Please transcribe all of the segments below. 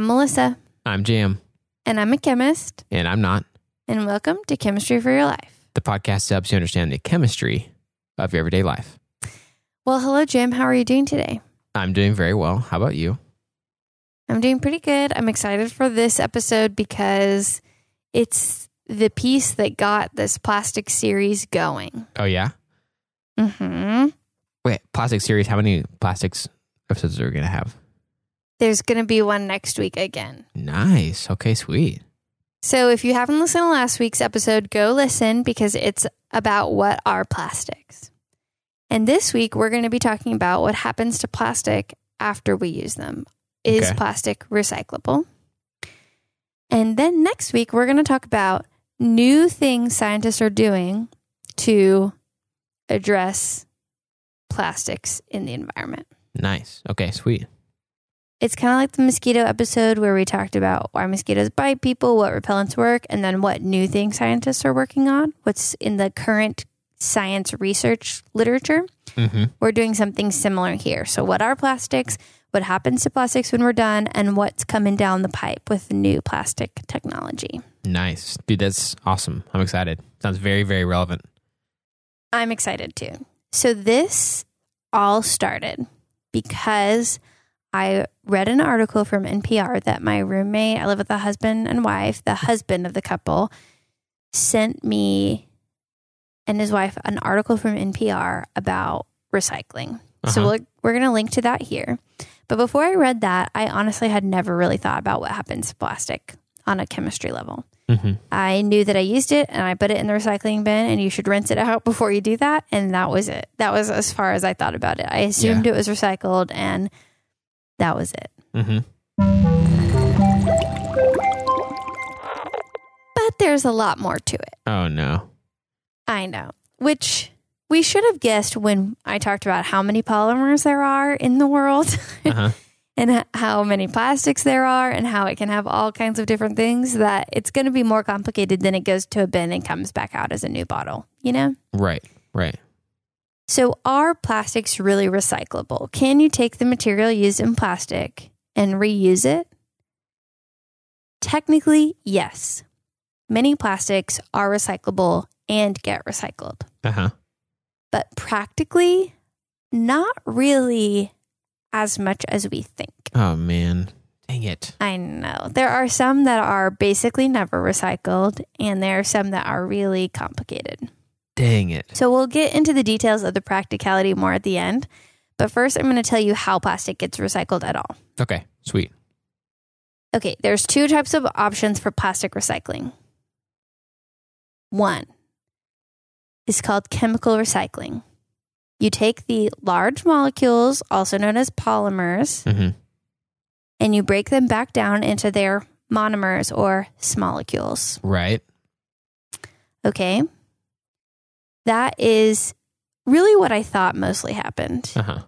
I'm Melissa, I'm Jam, and I'm a chemist, and I'm not. and welcome to Chemistry for Your Life. The podcast that helps you understand the chemistry of your everyday life. Well, hello, Jam. How are you doing today? I'm doing very well. How about you? I'm doing pretty good. I'm excited for this episode because it's the piece that got this plastic series going. Oh, yeah? Mm hmm. Wait, plastic series. How many plastics episodes are we going to have? There's going to be one next week again. Nice. Okay, sweet. So if you haven't listened to last week's episode, go listen because it's about what are plastics. And this week, we're going to be talking about what happens to plastic after we use them. Is Okay. plastic recyclable? And then next week, we're going to talk about new things scientists are doing to address plastics in the environment. Nice. Okay, sweet. It's kind of like the mosquito episode where we talked about why mosquitoes bite people, what repellents work, and then what new things scientists are working on, what's in the current science research literature. Mm-hmm. We're doing something similar here. So, what are plastics? What happens to plastics when we're done? And what's coming down the pipe with new plastic technology? Nice. Dude, that's awesome. I'm excited. Sounds very, very relevant. I'm excited too. So, this all started because I read an article from NPR that my roommate, I live with a husband and wife, the husband of the couple, sent me and his wife an article from NPR about recycling. So, Uh-huh. we're, we're going to link to that here. But before I read that, I honestly had never really thought about what happens to plastic on a chemistry level. Mm-hmm. I knew that I used it and I put it in the recycling bin and you should rinse it out before you do that. And that was it. That was as far as I thought about it. I assumed it was recycled and that was it. Mm-hmm. But there's a lot more to it. Oh, no. I know, which we should have guessed when I talked about how many polymers there are in the world Uh-huh. and how many plastics there are and how it can have all kinds of different things that it's going to be more complicated than it goes to a bin and comes back out as a new bottle, you know? right, right. So, are plastics really recyclable? Can you take the material used in plastic and reuse it? Technically, yes. Many plastics are recyclable and get recycled, Uh-huh. but practically, not really as much as we think. Oh, man. Dang it. I know. There are some that are basically never recycled, and there are some that are really complicated. Dang it. So we'll get into the details of the practicality more at the end. But first, I'm going to tell you how plastic gets recycled at all. Okay, sweet. Okay, there's two types of options for plastic recycling. One is called chemical recycling. You take the large molecules, also known as polymers, Mm-hmm. and you break them back down into their monomers or molecules. Right. Okay. That is really what I thought mostly happened. Uh-huh.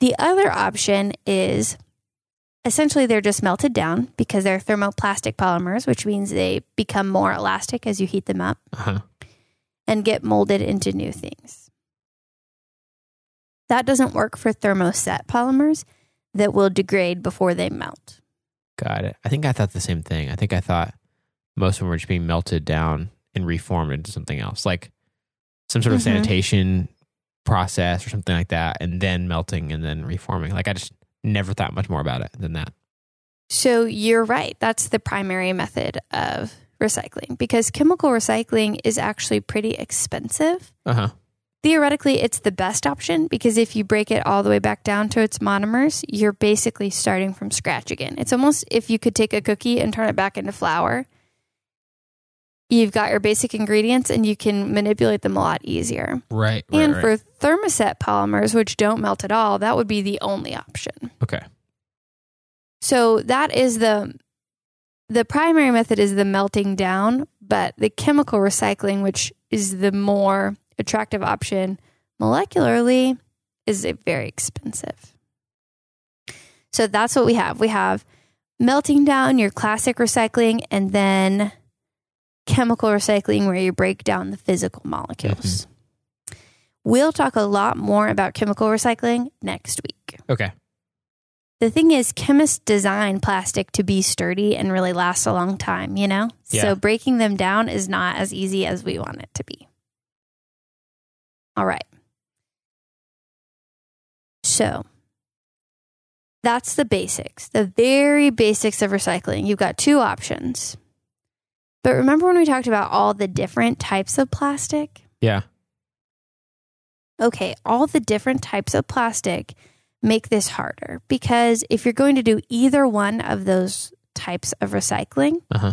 The other option is essentially they're just melted down because they're thermoplastic polymers, which means they become more elastic as you heat them up Uh-huh. and get molded into new things. That doesn't work for thermoset polymers that will degrade before they melt. Got it. I think I thought the same thing. I think I thought most of them were just being melted down and reformed into something else, like some sort of Mhm. sanitation process or something like that, and then melting and then reforming. Like I just never thought much more about it than that. So you're right. That's the primary method of recycling because chemical recycling is actually pretty expensive. Uh huh. Theoretically, it's the best option because if you break it all the way back down to its monomers, you're basically starting from scratch again. It's almost if you could take a cookie and turn it back into flour. You've got your basic ingredients and you can manipulate them a lot easier. Right. and for thermoset polymers, which don't melt at all, that would be the only option. okay. So that is the the primary method is the melting down, but the chemical recycling, which is the more attractive option molecularly, is a very expensive. So that's what we have. We have melting down your classic recycling and then chemical recycling where you break down the physical molecules. Mm-hmm. We'll talk a lot more about chemical recycling next week. Okay. the thing is, chemists design plastic to be sturdy and really last a long time, you know? Yeah. So breaking them down is not as easy as we want it to be. All right. So that's the basics, the very basics of recycling. You've got two options. But remember when we talked about all the different types of plastic? Yeah. okay, all the different types of plastic make this harder because if you're going to do either one of those types of recycling, Uh huh.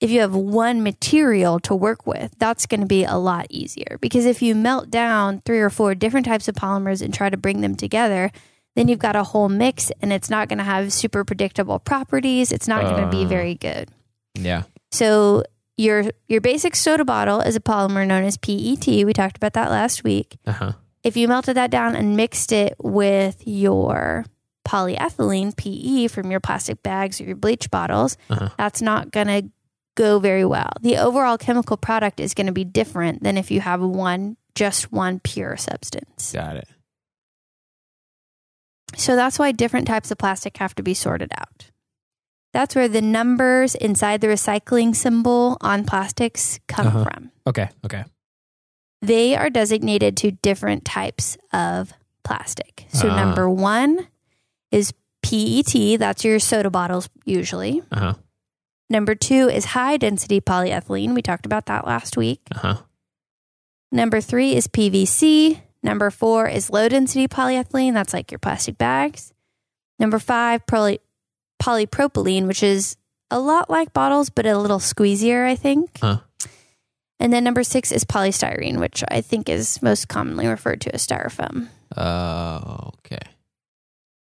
if you have one material to work with, that's going to be a lot easier because if you melt down three or four different types of polymers and try to bring them together, then you've got a whole mix and it's not going to have super predictable properties. It's not going to be Uh. very good. Yeah. So your your basic soda bottle is a polymer known as PET. We talked about that last week Uh huh. if you melted that down and mixed it with your polyethylene PE from your plastic bags or your bleach bottles, Uh-huh. that's not going to go very well. The overall chemical product is going to be different than if you have one just one pure substance. Got it. So that's why different types of plastic have to be sorted out. That's where the numbers inside the recycling symbol on plastics come Uh-huh. from. Okay. Okay. they are designated to different types of plastic. So, Ah. number one is PET, that's your soda bottles usually. Uh huh. Number two is high density polyethylene. We talked about that last week. Uh huh. Number three is PVC. Number four is low density polyethylene. That's like your plastic bags. Number five, poly- polypropylene, which is a lot like bottles, but a little squeezier, I think. Huh. And then number six is polystyrene, which I think is most commonly referred to as styrofoam. Uh, okay.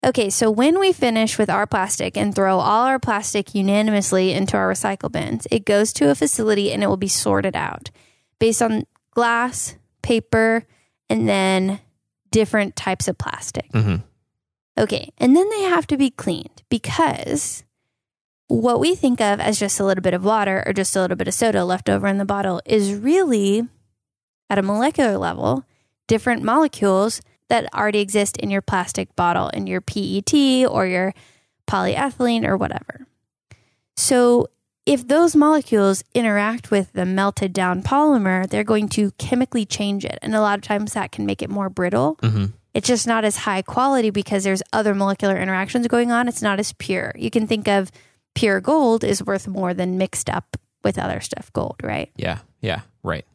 Okay, so when we finish with our plastic and throw all our plastic unanimously into our recycle bins, it goes to a facility and it will be sorted out based on glass, paper, and then different types of plastic. Mm-hmm. Okay, and then they have to be cleaned because what we think of as just a little bit of water or just a little bit of soda left over in the bottle is really, at a molecular level, different molecules that already exist in your plastic bottle, in your PET or your polyethylene or whatever. So, if those molecules interact with the melted down polymer, they're going to chemically change it. And a lot of times that can make it more brittle Mm-hmm. It's just not as high quality because there's other molecular interactions going on. It's not as pure. You can think of pure gold is worth more than mixed up with other stuff gold, right? Yeah. Yeah. Right.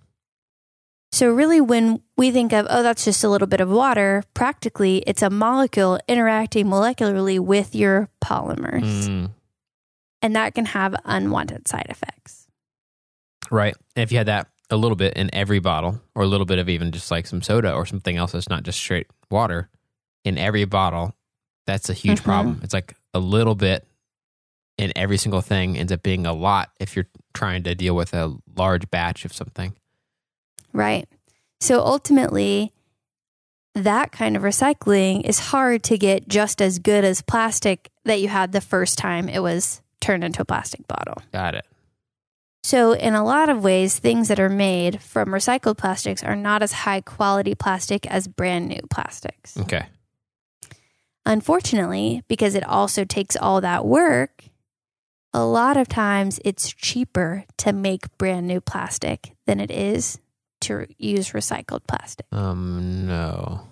So, really, when we think of, oh, that's just a little bit of water, practically it's a molecule interacting molecularly with your polymers. Mm, And that can have unwanted side effects. right. And if you had that a little bit in every bottle, or a little bit of even just like some soda or something else that's not just straight water in every bottle, that's a huge Mhm. problem. It's like a little bit in every single thing ends up being a lot if you're trying to deal with a large batch of something. Right. So ultimately, that kind of recycling is hard to get just as good as plastic that you had the first time it was turned into a plastic bottle. Got it. So, in a lot of ways, things that are made from recycled plastics are not as high quality plastic as brand new plastics. Okay. Unfortunately, because it also takes all that work, a lot of times it's cheaper to make brand new plastic than it is to use recycled plastic. Um. No.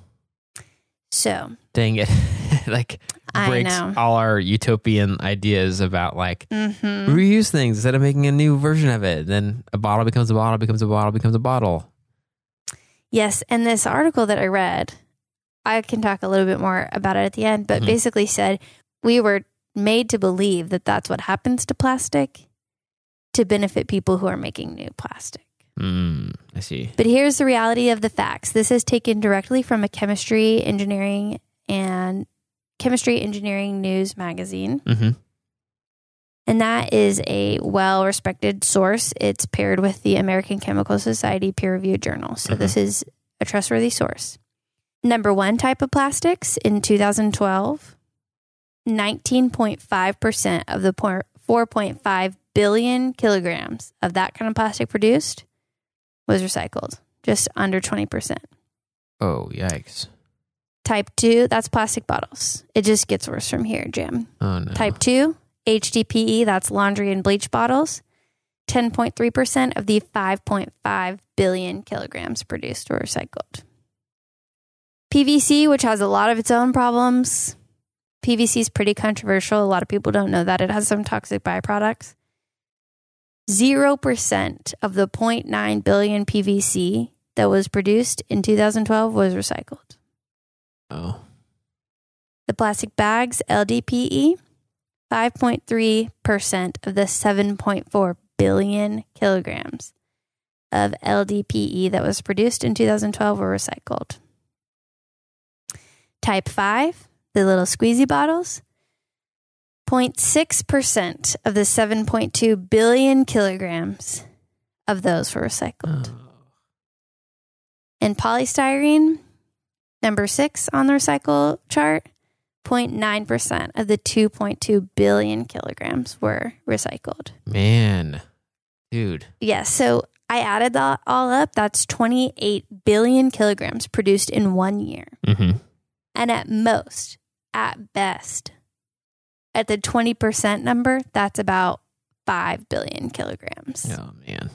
So, Dang it! like breaks all our utopian ideas about like Mhm. reuse things instead of making a new version of it. Then a bottle becomes a bottle, becomes a bottle, becomes a bottle. Yes, and this article that I read, I can talk a little bit more about it at the end, but Mhm. basically said we were made to believe that that's what happens to plastic to benefit people who are making new plastic. Mm, I see. But here's the reality of the facts. This is taken directly from a chemistry, engineering, and chemistry engineering news magazine. Mm-hmm. And that is a well respected source. It's paired with the American Chemical Society peer reviewed journal. So Mhm. this is a trustworthy source. Number one type of plastics in 2012, 19.5% of the por- 4.5 billion kilograms of that kind of plastic produced was recycled, just under 20%. Oh, yikes! Type 2, that's plastic bottles. It just gets worse from here, Jam. Oh no. Type 2, HDPE, that's laundry and bleach bottles. 10.3% of the 5.5 billion kilograms produced were recycled. PVC, which has a lot of its own problems. PVC is pretty controversial. A lot of people don't know that it has some toxic byproducts. 0% of the 0.9 billion PVC that was produced in 2012 was recycled. Oh. The plastic bags, LDPE, 5.3% of the 7.4 billion kilograms of LDPE that was produced in 2012 were recycled. Type 5, the little squeezy bottles, 0.6% of the 7.2 billion kilograms of those were recycled. Oh. And polystyrene, number six on the recycle chart, 0.9% of the 2.2 billion kilograms were recycled. Man. Dude. Yes. So I added that all up. That's 28 billion kilograms produced in one year. Mm-hmm. And at most, at best, at the 20% number, that's about 5 billion kilograms. Oh man.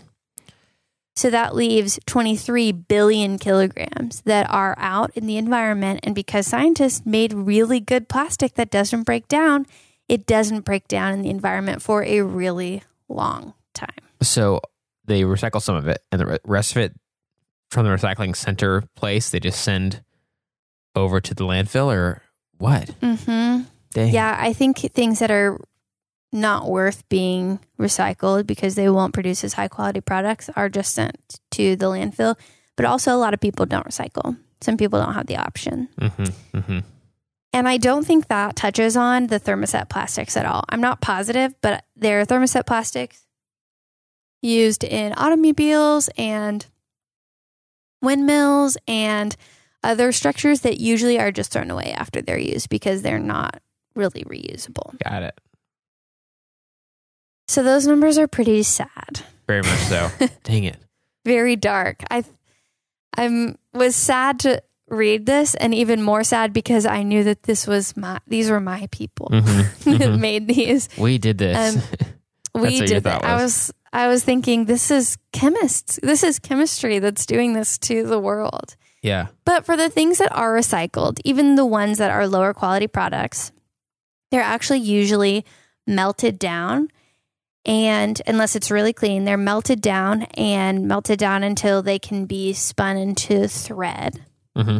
So that leaves 23 billion kilograms that are out in the environment. And because scientists made really good plastic that doesn't break down, it doesn't break down in the environment for a really long time. So they recycle some of it, and the rest of it from the recycling center place, they just send over to the landfill, or what? Mm-hmm. Dang. Yeah, I think things that are not worth being recycled because they won't produce as high quality products are just sent to the landfill. But also, a lot of people don't recycle. Some people don't have the option. Mm-hmm. Mm-hmm. And I don't think that touches on the thermoset plastics at all. I'm not positive, but there are thermoset plastics used in automobiles and windmills and other structures that usually are just thrown away after they're used because they're not really reusable. Got it. So those numbers are pretty sad. Very much so. Dang it. Very dark. I I'm was sad to read this and even more sad because I knew that this was my these were my people Mhm. that Mhm. made these. we did this. Um, we did that. I was. was I was thinking this is chemists. This is chemistry that's doing this to the world. yeah. But for the things that are recycled, even the ones that are lower quality products, they're actually usually melted down. And unless it's really clean, they're melted down and melted down until they can be spun into thread. Mm-hmm.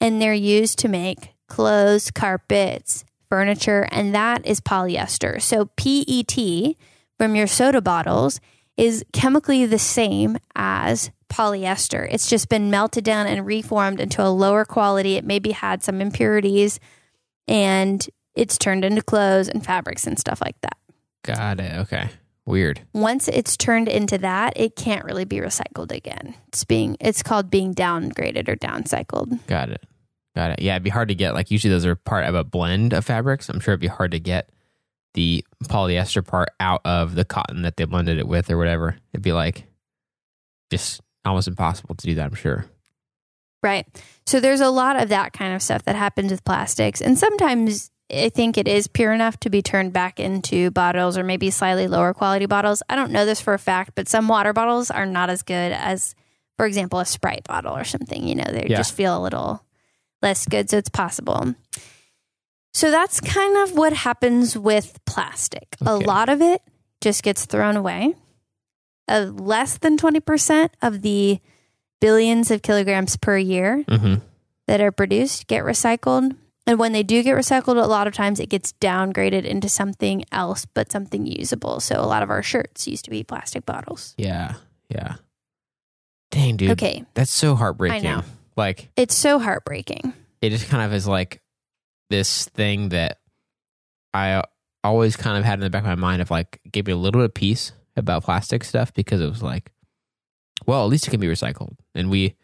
And they're used to make clothes, carpets, furniture, and that is polyester. So PET from your soda bottles is chemically the same as polyester. It's just been melted down and reformed into a lower quality. It maybe had some impurities and it's turned into clothes and fabrics and stuff like that. Got it. Okay. Weird. Once it's turned into that, it can't really be recycled again. It's being it's called being downgraded or downcycled. Got it. Got it. Yeah, it'd be hard to get. Like usually those are part of a blend of fabrics. I'm sure it'd be hard to get the polyester part out of the cotton that they blended it with or whatever. It'd be like just almost impossible to do that. I'm sure. Right. So there's a lot of that kind of stuff that happens with plastics. And sometimes I think it is pure enough to be turned back into bottles or maybe slightly lower quality bottles. I don't know this for a fact, but some water bottles are not as good as, for example, a Sprite bottle or something. You know, they Yeah. just feel a little less good. So it's possible. So that's kind of what happens with plastic. A lot of it just gets thrown away. Uh, less than 20% of the billions of kilograms per year Mm-hmm. that are produced get recycled. And when they do get recycled, a lot of times it gets downgraded into something else, but something usable. So a lot of our shirts used to be plastic bottles. Yeah. Yeah. Dang, dude. Okay. That's so heartbreaking. I know. Like It's so heartbreaking. it just kind of is like this thing that I always kind of had in the back of my mind of like gave me a little bit of peace about plastic stuff because it was like, well, at least it can be recycled. And we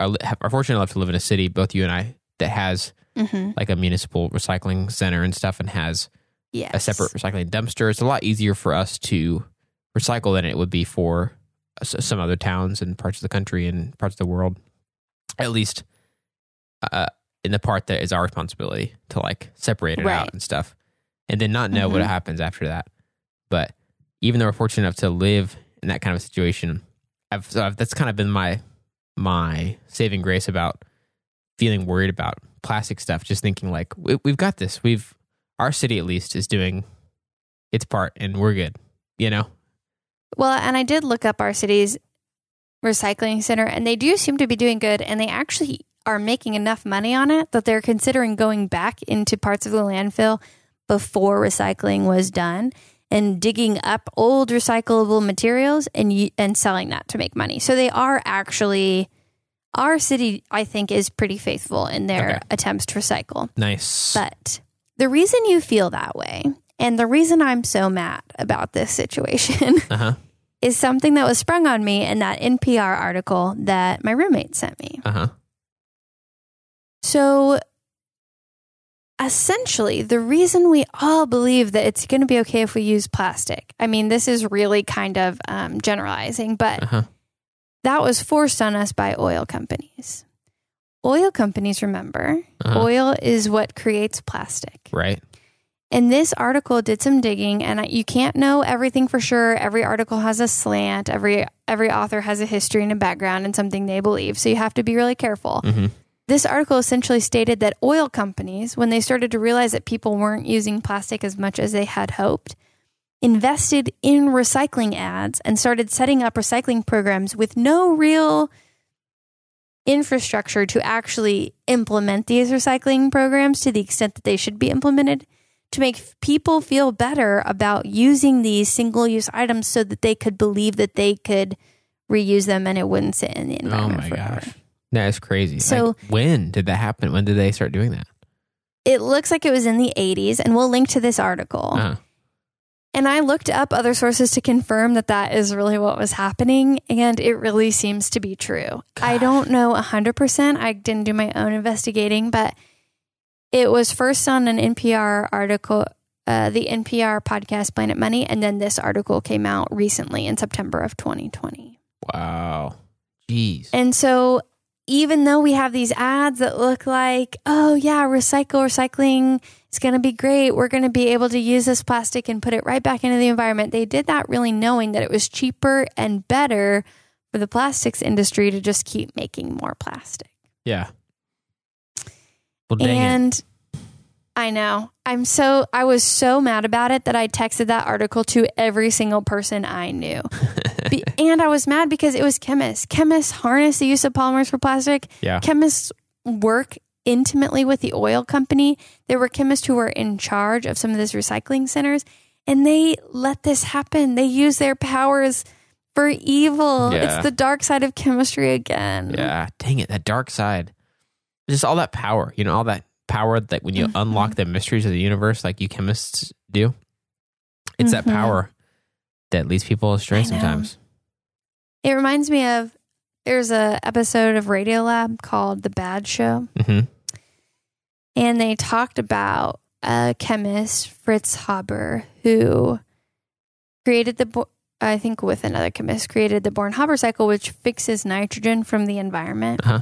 are, are fortunate enough to live in a city, both you and I, that has Mm-hmm. like a municipal recycling center and stuff and has Yes. a separate recycling dumpster. It's a lot easier for us to recycle than it would be for some other towns and parts of the country and parts of the world. At least, uh, in the part that is our responsibility to like separate it Right. out and stuff, and then not know what Mhm. happens after that. But even though we're fortunate enough to live in that kind of situation, I've, so I've that's kind of been my my saving grace about feeling worried about plastic stuff. Just thinking like we, we've got this. We've our city at least is doing its part, and we're good. You know, Well, and I did look up our city's recycling center, and they do seem to be doing good, and they actually are making enough money on it that they're considering going back into parts of the landfill before recycling was done and digging up old recyclable materials and and selling that to make money. So they are actually our city I think is pretty faithful in their Okay. attempts to recycle. nice. But the reason you feel that way and the reason I'm so mad about this situation Uh huh. is something that was sprung on me in that NPR article that my roommate sent me. Uh huh. So essentially, the reason we all believe that it's going to be okay if we use plastic, I mean, this is really kind of um, generalizing, but Uh huh. That was forced on us by oil companies. Oil companies, remember, Uh-huh. oil is what creates plastic. Right. And this article did some digging, and I- you can't know everything for sure. Every article has a slant. Every every author has a history and a background and something they believe. So you have to be really careful. hmm This article essentially stated that oil companies, when they started to realize that people weren't using plastic as much as they had hoped, invested in recycling ads and started setting up recycling programs with no real infrastructure to actually implement these recycling programs to the extent that they should be implemented to make people feel better about using these single use items so that they could believe that they could reuse them and it wouldn't sit in the environment. Oh my forever. gosh. That is crazy. So- like, when did that happen? When did they start doing that? It looks like it was in the 80s, and we'll link to this article. Uh, And I looked up other sources to confirm that that is really what was happening, and it really seems to be true. I don't know 100%. I didn't do my own investigating, but it was first on an NPR article, uh, the NPR podcast Planet Money, and then this article came out recently in September of 2020. wow. Jeez. And so, even though we have these ads that look like, oh, yeah, recycle, recycling is going to be great. We're going to be able to use this plastic and put it right back into the environment. They did that really knowing that it was cheaper and better for the plastics industry to just keep making more plastic. yeah. Well, dang it. and I know. I'm so, I was so mad about it that I texted that article to every single person I knew. Be- and I was mad because it was chemists. Chemists harness the use of polymers for plastic. Yeah. Chemists work intimately with the oil company. There were chemists who were in charge of some of these recycling centers, and they let this happen. They use their powers for evil. Yeah. It's the dark side of chemistry again. Yeah, dang it, that dark side. Just all that power, you know, all that power that when you Mhm. unlock the mysteries of the universe, like you chemists do, it's that Mhm. power that leads people astray sometimes. It reminds me of there's a episode of Radiolab called The Bad Show. hmm and they talked about a chemist Fritz Haber who created the I think with another chemist created the Born Haber cycle which fixes nitrogen from the environment Uh-huh.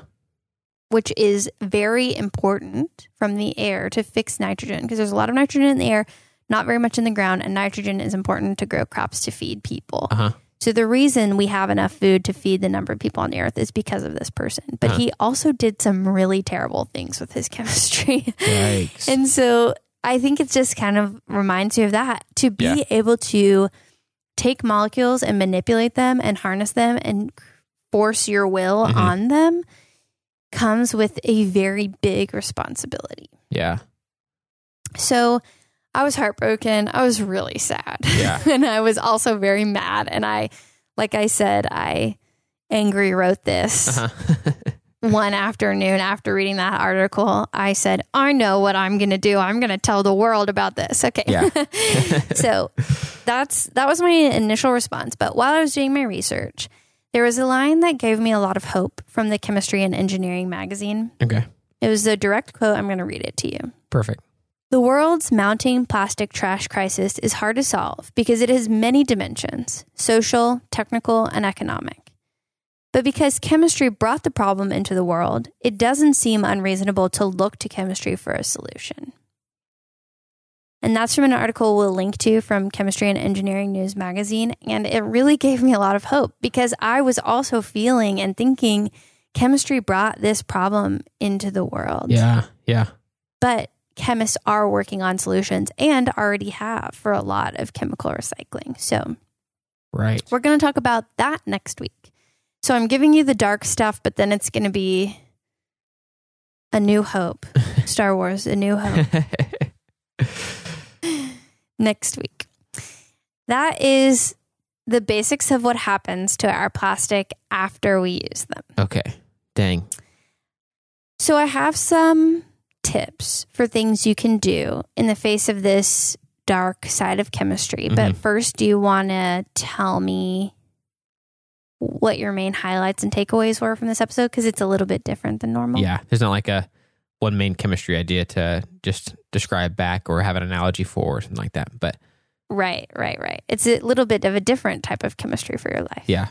which is very important from the air to fix nitrogen because there's a lot of nitrogen in the air not very much in the ground and nitrogen is important to grow crops to feed people Uh huh. So the reason we have enough food to feed the number of people on the earth is because of this person. But Huh. he also did some really terrible things with his chemistry. Yikes. and so I think it just kind of reminds you of that to be Yeah. able to take molecules and manipulate them and harness them and force your will Mhm. on them comes with a very big responsibility. yeah. So I was heartbroken. I was really sad. Yeah. and I was also very mad. And I, like I said, I angry wrote this Uh-huh. one afternoon after reading that article. I said, I know what I'm going to do. I'm going to tell the world about this. Okay. Yeah. so that's, that was my initial response. But while I was doing my research, there was a line that gave me a lot of hope from the Chemistry and Engineering magazine. okay. It was a direct quote. I'm going to read it to you. Perfect. The world's mounting plastic trash crisis is hard to solve because it has many dimensions social, technical, and economic. But because chemistry brought the problem into the world, it doesn't seem unreasonable to look to chemistry for a solution. And that's from an article we'll link to from Chemistry and Engineering News magazine. And it really gave me a lot of hope because I was also feeling and thinking chemistry brought this problem into the world. Yeah. Yeah. But chemists are working on solutions and already have for a lot of chemical recycling. So Right. we're going to talk about that next week. So I'm giving you the dark stuff, but then it's going to be a new hope. Star Wars, a new hope next week. That is the basics of what happens to our plastic after we use them. okay. Dang. So I have some tips for things you can do in the face of this dark side of chemistry. But Mhm. first, do you want to tell me what your main highlights and takeaways were from this episode? Because it's a little bit different than normal. Yeah. There's not like a one main chemistry idea to just describe back or have an analogy for or something like that. But Right, right, right. It's a little bit of a different type of chemistry for your life. yeah.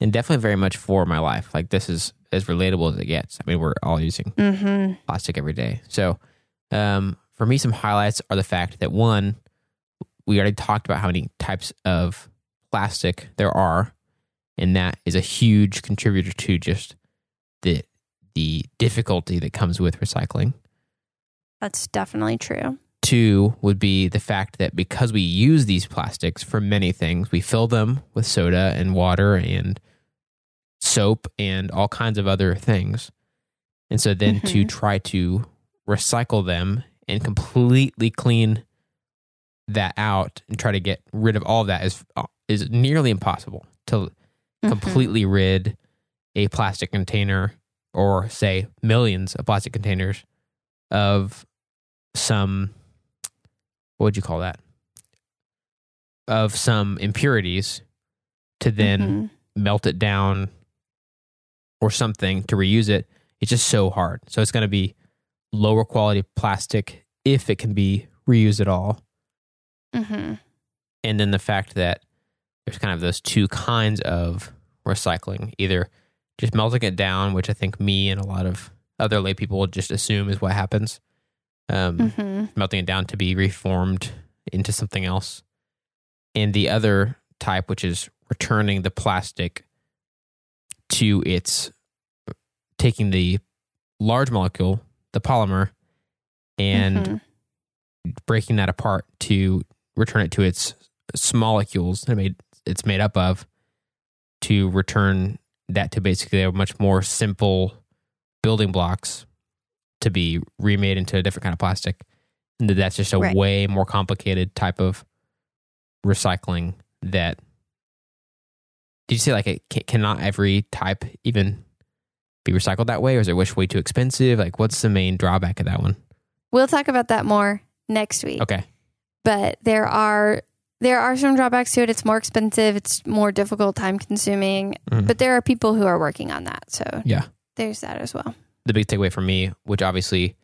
And definitely very much for my life. Like this is as relatable as it gets. I mean, we're all using Mm-hmm. plastic every day. So, um, for me, some highlights are the fact that one, we already talked about how many types of plastic there are, and that is a huge contributor to just the the difficulty that comes with recycling. That's definitely true. Two would be the fact that because we use these plastics for many things, we fill them with soda and water and soap and all kinds of other things. And so then to Mhm. try to recycle them and completely clean that out and try to get rid of all of that is is nearly impossible to Mhm. completely rid a plastic container or say millions of plastic containers of some what would you call that of some impurities to then Mhm. melt it down or something to reuse it it's just so hard so it's going to be lower quality plastic if it can be reused at all Mhm. and then the fact that there's kind of those two kinds of recycling either just melting it down which i think me and a lot of other lay people just assume is what happens um, Mhm. melting it down to be reformed into something else and the other type which is returning the plastic to its taking the large molecule the polymer and Mhm. breaking that apart to return it to its small molecules that made it's made up of to return that to basically a much more simple building blocks to be remade into a different kind of plastic and that's just a Right. way more complicated type of recycling that did you say like it ca- cannot every type even be recycled that way or is it wish way too expensive like what's the main drawback of that one We'll talk about that more next week. okay But there are there are some drawbacks to it. It's more expensive. It's more difficult, time consuming. Mhm. But there are people who are working on that. So yeah there's that as well. the big takeaway for me, which obviously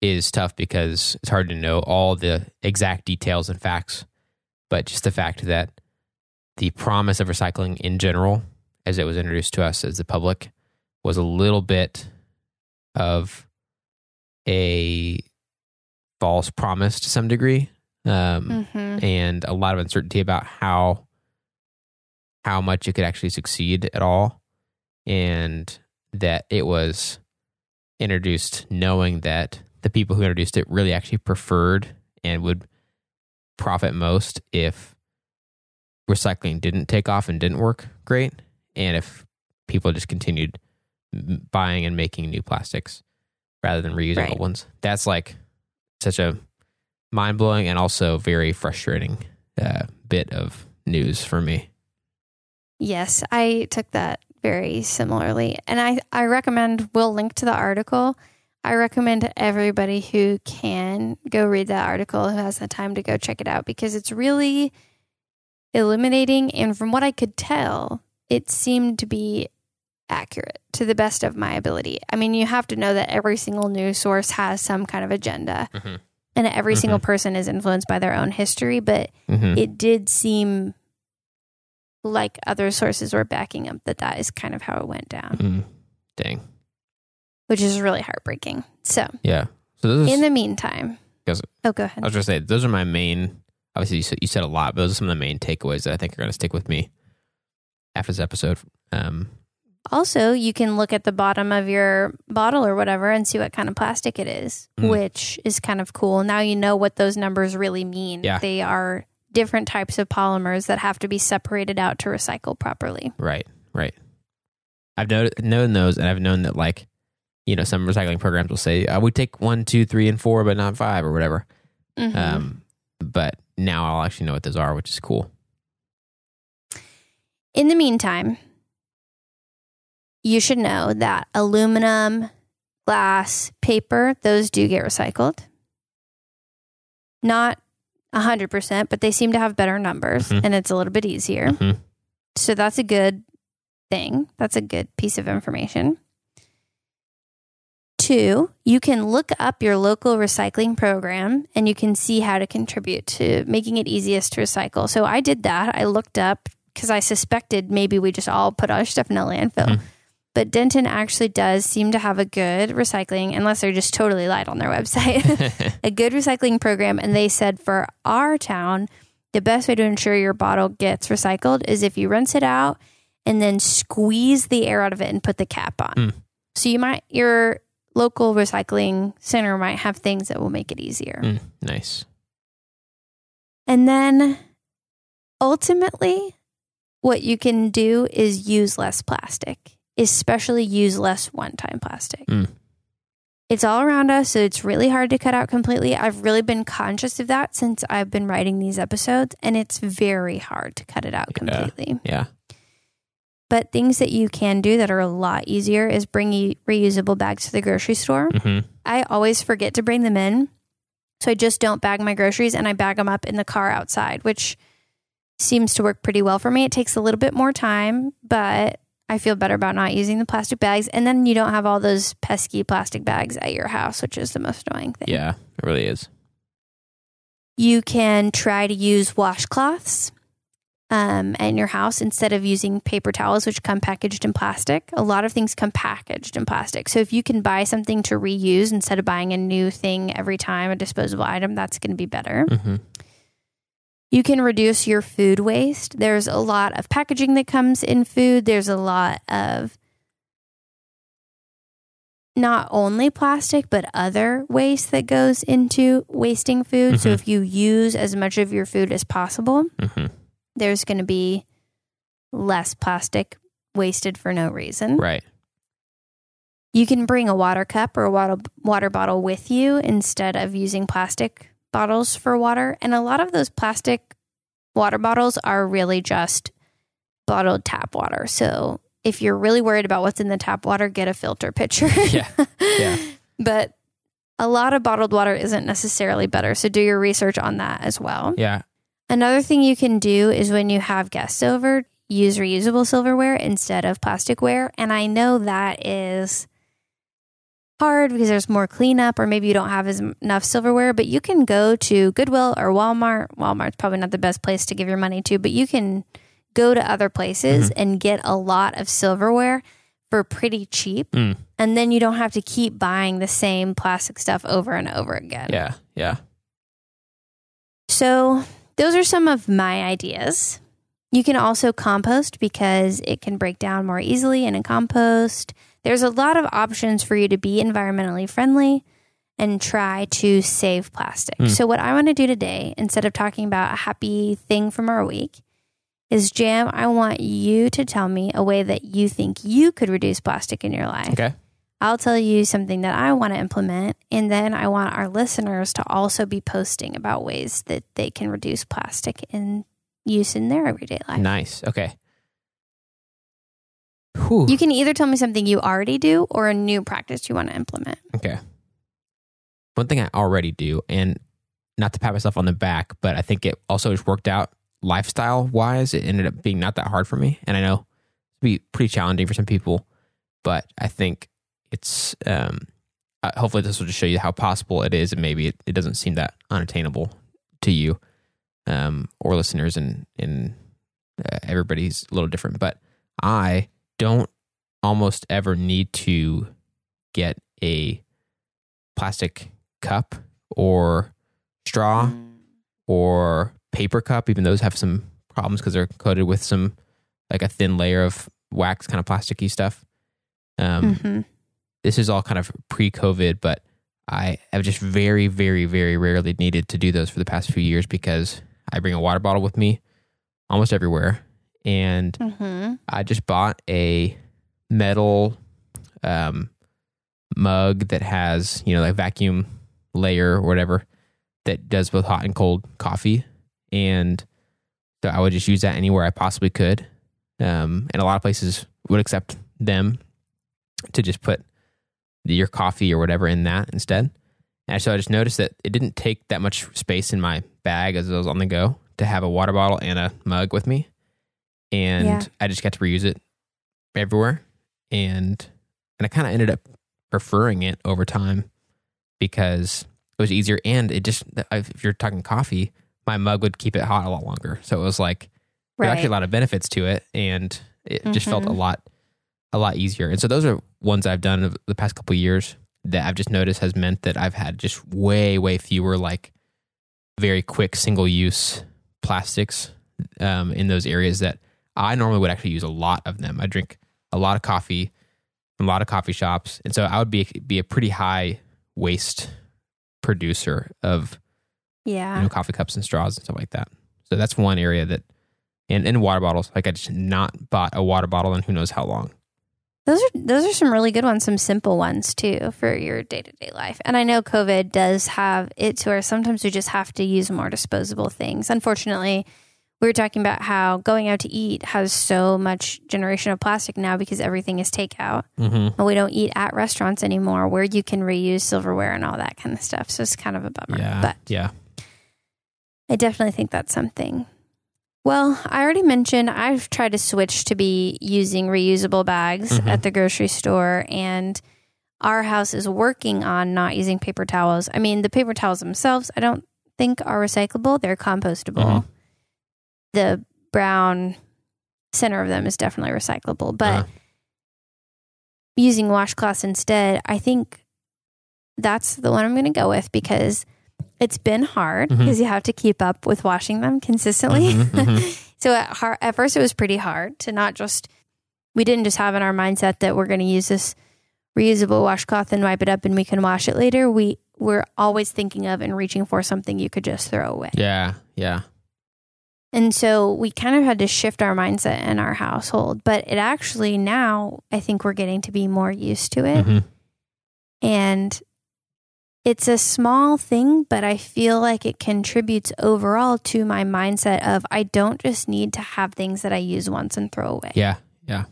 is tough because it's hard to know all the exact details and facts, but just the fact that the promise of recycling in general, as it was introduced to us as the public, was a little bit of a false promise to some degree, um, hmm and a lot of uncertainty about how how much it could actually succeed at all, and that it was introduced knowing that the people who introduced it really actually preferred and would profit most if recycling didn't take off and didn't work great, and if people just continued buying and making new plastics rather than reusing Right. old ones. That's like such a mind blowing and also very frustrating uh, bit of news for me. Yes, I took that very similarly. And I, I recommend, we'll link to the article. I recommend everybody who can go read that article, who has the time to go check it out, because it's really illuminating. And from what I could tell, it seemed to be accurate to the best of my ability. I mean, you have to know that every single news source has some kind of agenda, Mhm. and every single person is influenced by their own history, but Mm-hmm. it did seem like other sources were backing up that that is kind of how it went down, Mm. Dang. which is really heartbreaking. So, Yeah. So are, in the meantime, oh, go ahead. I was just say those are my main. Obviously, you said, you said a lot, but those are some of the main takeaways that I think are going to stick with me after this episode. Um, Also, you can look at the bottom of your bottle or whatever and see what kind of plastic it is, Mm. which is kind of cool. Now you know what those numbers really mean. Yeah. They are different types of polymers that have to be separated out to recycle properly. right. Right. I've known, known those, and I've known that like, you know, some recycling programs will say I would take one, two, three, and four, but not five or whatever. Mhm. Um, but now I'll actually know what those are, which is cool. In the meantime, you should know that aluminum, glass, paper, those do get recycled. Not 100%, but they seem to have better numbers Mhm. and it's a little bit easier. Mhm. So that's a good thing. That's a good piece of information. Two, you can look up your local recycling program and you can see how to contribute to making it easiest to recycle. So I did that. I looked up because I suspected maybe we just all put our stuff in a landfill. Mhm. But Denton actually does seem to have a good recycling, unless they're just totally lied on their website, a good recycling program. And they said for our town, the best way to ensure your bottle gets recycled is if you rinse it out and then squeeze the air out of it and put the cap on. Mm. So you might, your local recycling center might have things that will make it easier. Mm, nice. And then ultimately, what you can do is use less plastic, especially use less one time plastic. Mm. It's all around us, so it's really hard to cut out completely. I've really been conscious of that since I've been writing these episodes, and it's very hard to cut it out Yeah. completely. Yeah. But things that you can do that are a lot easier is bring e- reusable bags to the grocery store. hmm I always forget to bring them in. So I just don't bag my groceries and I bag them up in the car outside, which seems to work pretty well for me. It takes a little bit more time, but I feel better about not using the plastic bags. And then you don't have all those pesky plastic bags at your house, which is the most annoying thing. Yeah. It really is. You can try to use washcloths um, in your house instead of using paper towels, which come packaged in plastic. A lot of things come packaged in plastic. So if you can buy something to reuse instead of buying a new thing every time, a disposable item, that's going to be better. hmm You can reduce your food waste. There's a lot of packaging that comes in food. There's a lot of not only plastic, but other waste that goes into wasting food. So Mhm. if you use as much of your food as possible, hmm there's going to be less plastic wasted for no reason. Right. You can bring a water cup or a water, water bottle with you instead of using plastic bottles for water. And a lot of those plastic water bottles are really just bottled tap water. So if you're really worried about what's in the tap water, get a filter pitcher. Yeah. Yeah. But a lot of bottled water isn't necessarily better. So do your research on that as well. Yeah. Another thing you can do is when you have guests over, use reusable silverware instead of plasticware. And I know that is hard because there's more cleanup, or maybe you don't have as enough silverware, but you can go to Goodwill or Walmart. Walmart's probably not the best place to give your money to, but you can go to other places and get a lot of silverware for pretty cheap. Mm. And then you don't have to keep buying the same plastic stuff over and over again. Yeah. Yeah. So, those are some of my ideas. You can also compost because it can break down more easily in a compost. There's a lot of options for you to be environmentally friendly and try to save plastic. Mm. So, what I want to do today, instead of talking about a happy thing from our week, is Jam, I want you to tell me a way that you think you could reduce plastic in your life. Okay. I'll tell you something that I want to implement. And then I want our listeners to also be posting about ways that they can reduce plastic in use in their everyday life. Nice. Okay. Whew. You can either tell me something you already do or a new practice you want to implement. Okay. One thing I already do, and not to pat myself on the back, but I think it also has worked out lifestyle wise. It ended up being not that hard for me. And I know it'd be pretty challenging for some people, but I think it's, um, uh, hopefully this will just show you how possible it is. And maybe it, it doesn't seem that unattainable to you, um, or listeners and in Uh, everybody's a little different, but I don't almost ever need to get a plastic cup or straw Mm. or paper cup. Even those have some problems because they're coated with some like a thin layer of wax, kind of plasticky stuff. Um, Mhm. This is all kind of pre-COVID, but I have just very, very, very rarely needed to do those for the past few years because I bring a water bottle with me almost everywhere, and Mhm. I just bought a metal um, mug that has you know like vacuum layer or whatever that does both hot and cold coffee, and so I would just use that anywhere I possibly could. Um, and a lot of places would accept them to just put your coffee or whatever in that instead. And so I just noticed that it didn't take that much space in my bag as I was on the go to have a water bottle and a mug with me. And Yeah. I just got to reuse it everywhere. And and I kind of ended up preferring it over time because it was easier and it just if you're talking coffee, my mug would keep it hot a lot longer. So it was like there are actually a lot of benefits to it and it just felt a Mhm. lot a lot easier and so those are ones i've done of the past couple of years that i've just noticed has meant that i've had just way way fewer like very quick single use plastics um, in those areas that i normally would actually use a lot of them i drink a lot of coffee from a lot of coffee shops and so i would be be a pretty high waste producer of Yeah. you know, coffee cups and straws and stuff like that. So that's one area that, and, and water bottles. Like I just not bought a water bottle in who knows how long. Those are those are some really good ones, some simple ones too for your day to day life. And I know COVID does have it to where sometimes we just have to use more disposable things. Unfortunately, we were talking about how going out to eat has so much generation of plastic now because everything is takeout. Mm-hmm. And we don't eat at restaurants anymore where you can reuse silverware and all that kind of stuff. So it's kind of a bummer. Yeah. But yeah. I definitely think that's something. Well, I already mentioned I've tried to switch to be using reusable bags Mhm. at the grocery store, and our house is working on not using paper towels. I mean, the paper towels themselves, I don't think are recyclable, they're compostable. Mhm. The brown center of them is definitely recyclable, but Uh-huh. using washcloths instead, I think that's the one I'm going to go with because it's been hard Mhm. because you have to keep up with washing them consistently. Mhm, mhm. so at, har- at first, it was pretty hard to not just, we didn't just have in our mindset that we're going to use this reusable washcloth and wipe it up and we can wash it later. We were always thinking of and reaching for something you could just throw away. Yeah. Yeah. And so we kind of had to shift our mindset in our household. But it actually now, I think we're getting to be more used to it. Mhm. And it's a small thing, but I feel like it contributes overall to my mindset of I don't just need to have things that I use once and throw away. Yeah. Yeah.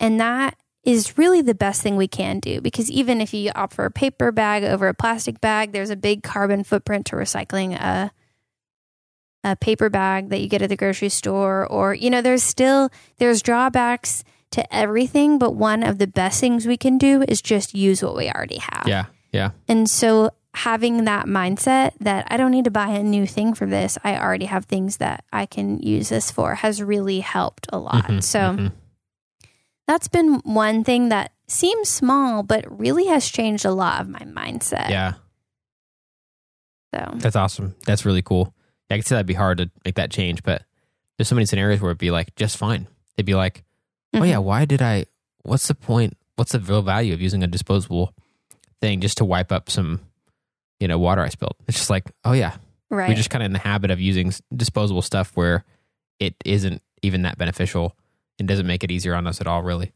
And that is really the best thing we can do because even if you opt for a paper bag over a plastic bag, there's a big carbon footprint to recycling a a paper bag that you get at the grocery store or you know there's still there's drawbacks to everything, but one of the best things we can do is just use what we already have. Yeah. Yeah. And so having that mindset that I don't need to buy a new thing for this, I already have things that I can use this for has really helped a lot. Mhm, So mhm. that's been one thing that seems small, but really has changed a lot of my mindset. yeah. So That's awesome. That's really cool. I can see that'd be hard to make that change, but there's so many scenarios where it'd be like just fine. They'd be like, oh mhm. yeah, why did I? What's the point? What's the real value of using a disposable thing just to wipe up some, you know, water I spilled? It's just like, oh yeah, right. we're just kind of in the habit of using disposable stuff where it isn't even that beneficial and doesn't make it easier on us at all, really.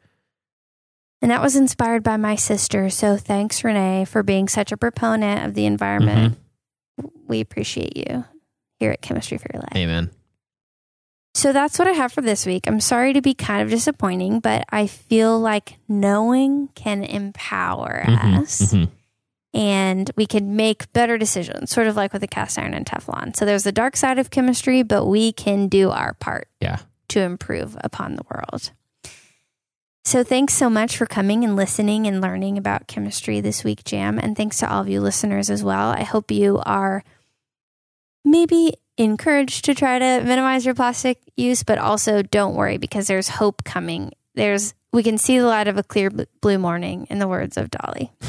and that was inspired by my sister. So thanks, Renee, for being such a proponent of the environment. Mm-hmm. We appreciate you here at Chemistry for Your Life. Amen. So that's what I have for this week. I'm sorry to be kind of disappointing, but I feel like knowing can empower Mhm, us mhm. and we can make better decisions, sort of like with the cast iron and Teflon. So there's the dark side of chemistry, but we can do our part Yeah. to improve upon the world. So thanks so much for coming and listening and learning about chemistry this week, Jam. And thanks to all of you listeners as well. I hope you are maybe encouraged to try to minimize your plastic use, but also don't worry because there's hope coming. There's we can see the light of a clear blue morning, in the words of Dolly.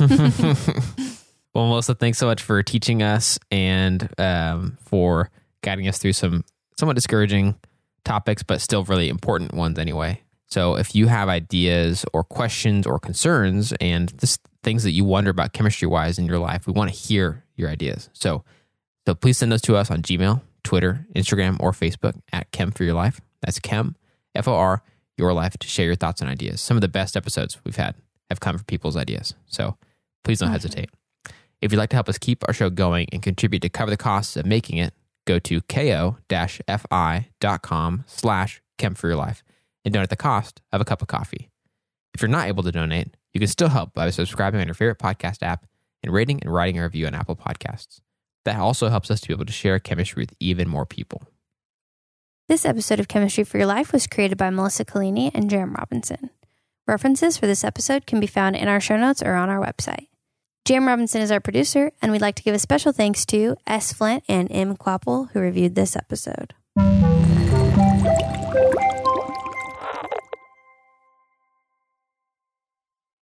well, Melissa, thanks so much for teaching us and um, for guiding us through some somewhat discouraging topics, but still really important ones anyway. So if you have ideas or questions or concerns and just things that you wonder about chemistry wise in your life, we want to hear your ideas. So so please send those to us on Gmail, Twitter, Instagram, or Facebook at Chem for Your Life. That's Chem, F O R, Your Life, to share your thoughts and ideas. Some of the best episodes we've had have come from people's ideas. So please don't mm-hmm. hesitate. If you'd like to help us keep our show going and contribute to cover the costs of making it, go to ko-fi.com slash chem for your life and donate the cost of a cup of coffee. If you're not able to donate, you can still help by subscribing on your favorite podcast app and rating and writing a review on Apple Podcasts. That also helps us to be able to share chemistry with even more people. This episode of Chemistry for Your Life was created by Melissa Collini and Jerem Robinson. References for this episode can be found in our show notes or on our website. Jerem Robinson is our producer, and we'd like to give a special thanks to S. Flint and M. Quapple, who reviewed this episode.